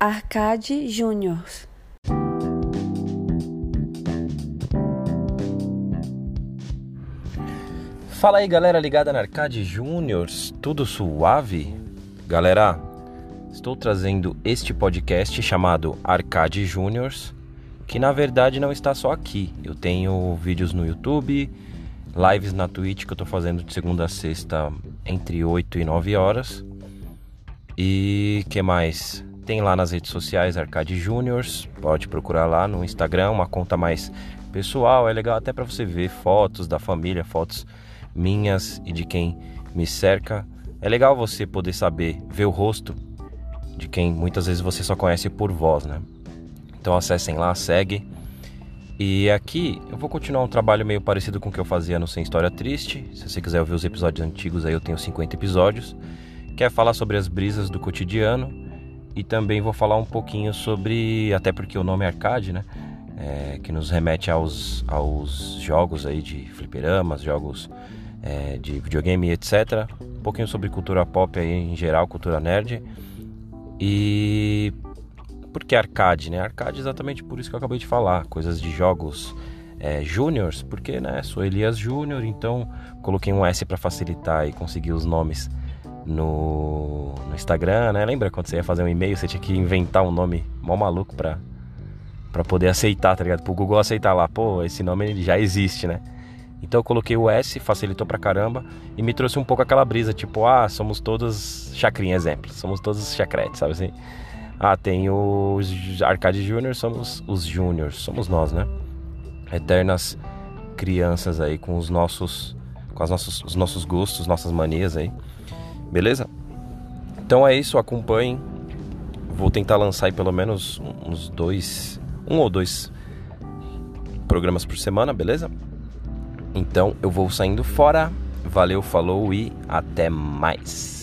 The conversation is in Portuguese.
Arcade Júnior. Fala aí galera ligada na Arcade Júniors, tudo suave? Galera, estou trazendo este podcast chamado Arcade Júniors, que na verdade não está só aqui. Eu tenho vídeos no YouTube, lives na Twitch que eu estou fazendo de segunda a sexta entre 8 e 9 horas. E que mais? Tem lá nas redes sociais Arcade Júniors, pode procurar lá no Instagram, uma conta mais pessoal, é legal até para você ver fotos da família, fotos minhas e de quem me cerca. É legal você poder saber, ver o rosto de quem muitas vezes você só conhece por voz, né? Então acessem lá, segue. E aqui eu vou continuar um trabalho meio parecido com o que eu fazia no Sem História Triste. Se você quiser ouvir os episódios antigos, aí eu tenho 50 episódios. Que é falar sobre as brisas do cotidiano. E também vou falar um pouquinho sobre. Até porque o nome é arcade, né? É, que nos remete aos, aos jogos aí de fliperamas, jogos é, de videogame, etc. Um pouquinho sobre cultura pop aí em geral, cultura nerd. E por que arcade, né? Arcade é exatamente por isso que eu acabei de falar, coisas de jogos é, júniors, porque né, sou Elias Júnior, então coloquei um S para facilitar e conseguir os nomes no, no, Instagram, né? Lembra quando você ia fazer um e-mail, você tinha que inventar um nome mó maluco pra, pra poder aceitar, tá ligado? Pro Google aceitar lá, pô, esse nome já existe, né? Então eu coloquei o S, facilitou pra caramba e me trouxe um pouco aquela brisa, tipo, ah, somos todos chacrinha, exemplo, somos todos chacretes, sabe assim? Ah, tem os Arcade Júnior, somos os Júnior, somos nós, né? Eternas crianças aí com os nossos com as nossos, os nossos gostos, nossas manias aí. Beleza? Então é isso, acompanhem. Vou tentar lançar pelo menos uns dois, um ou dois programas por semana, beleza? Então eu vou saindo fora. Valeu, falou e até mais.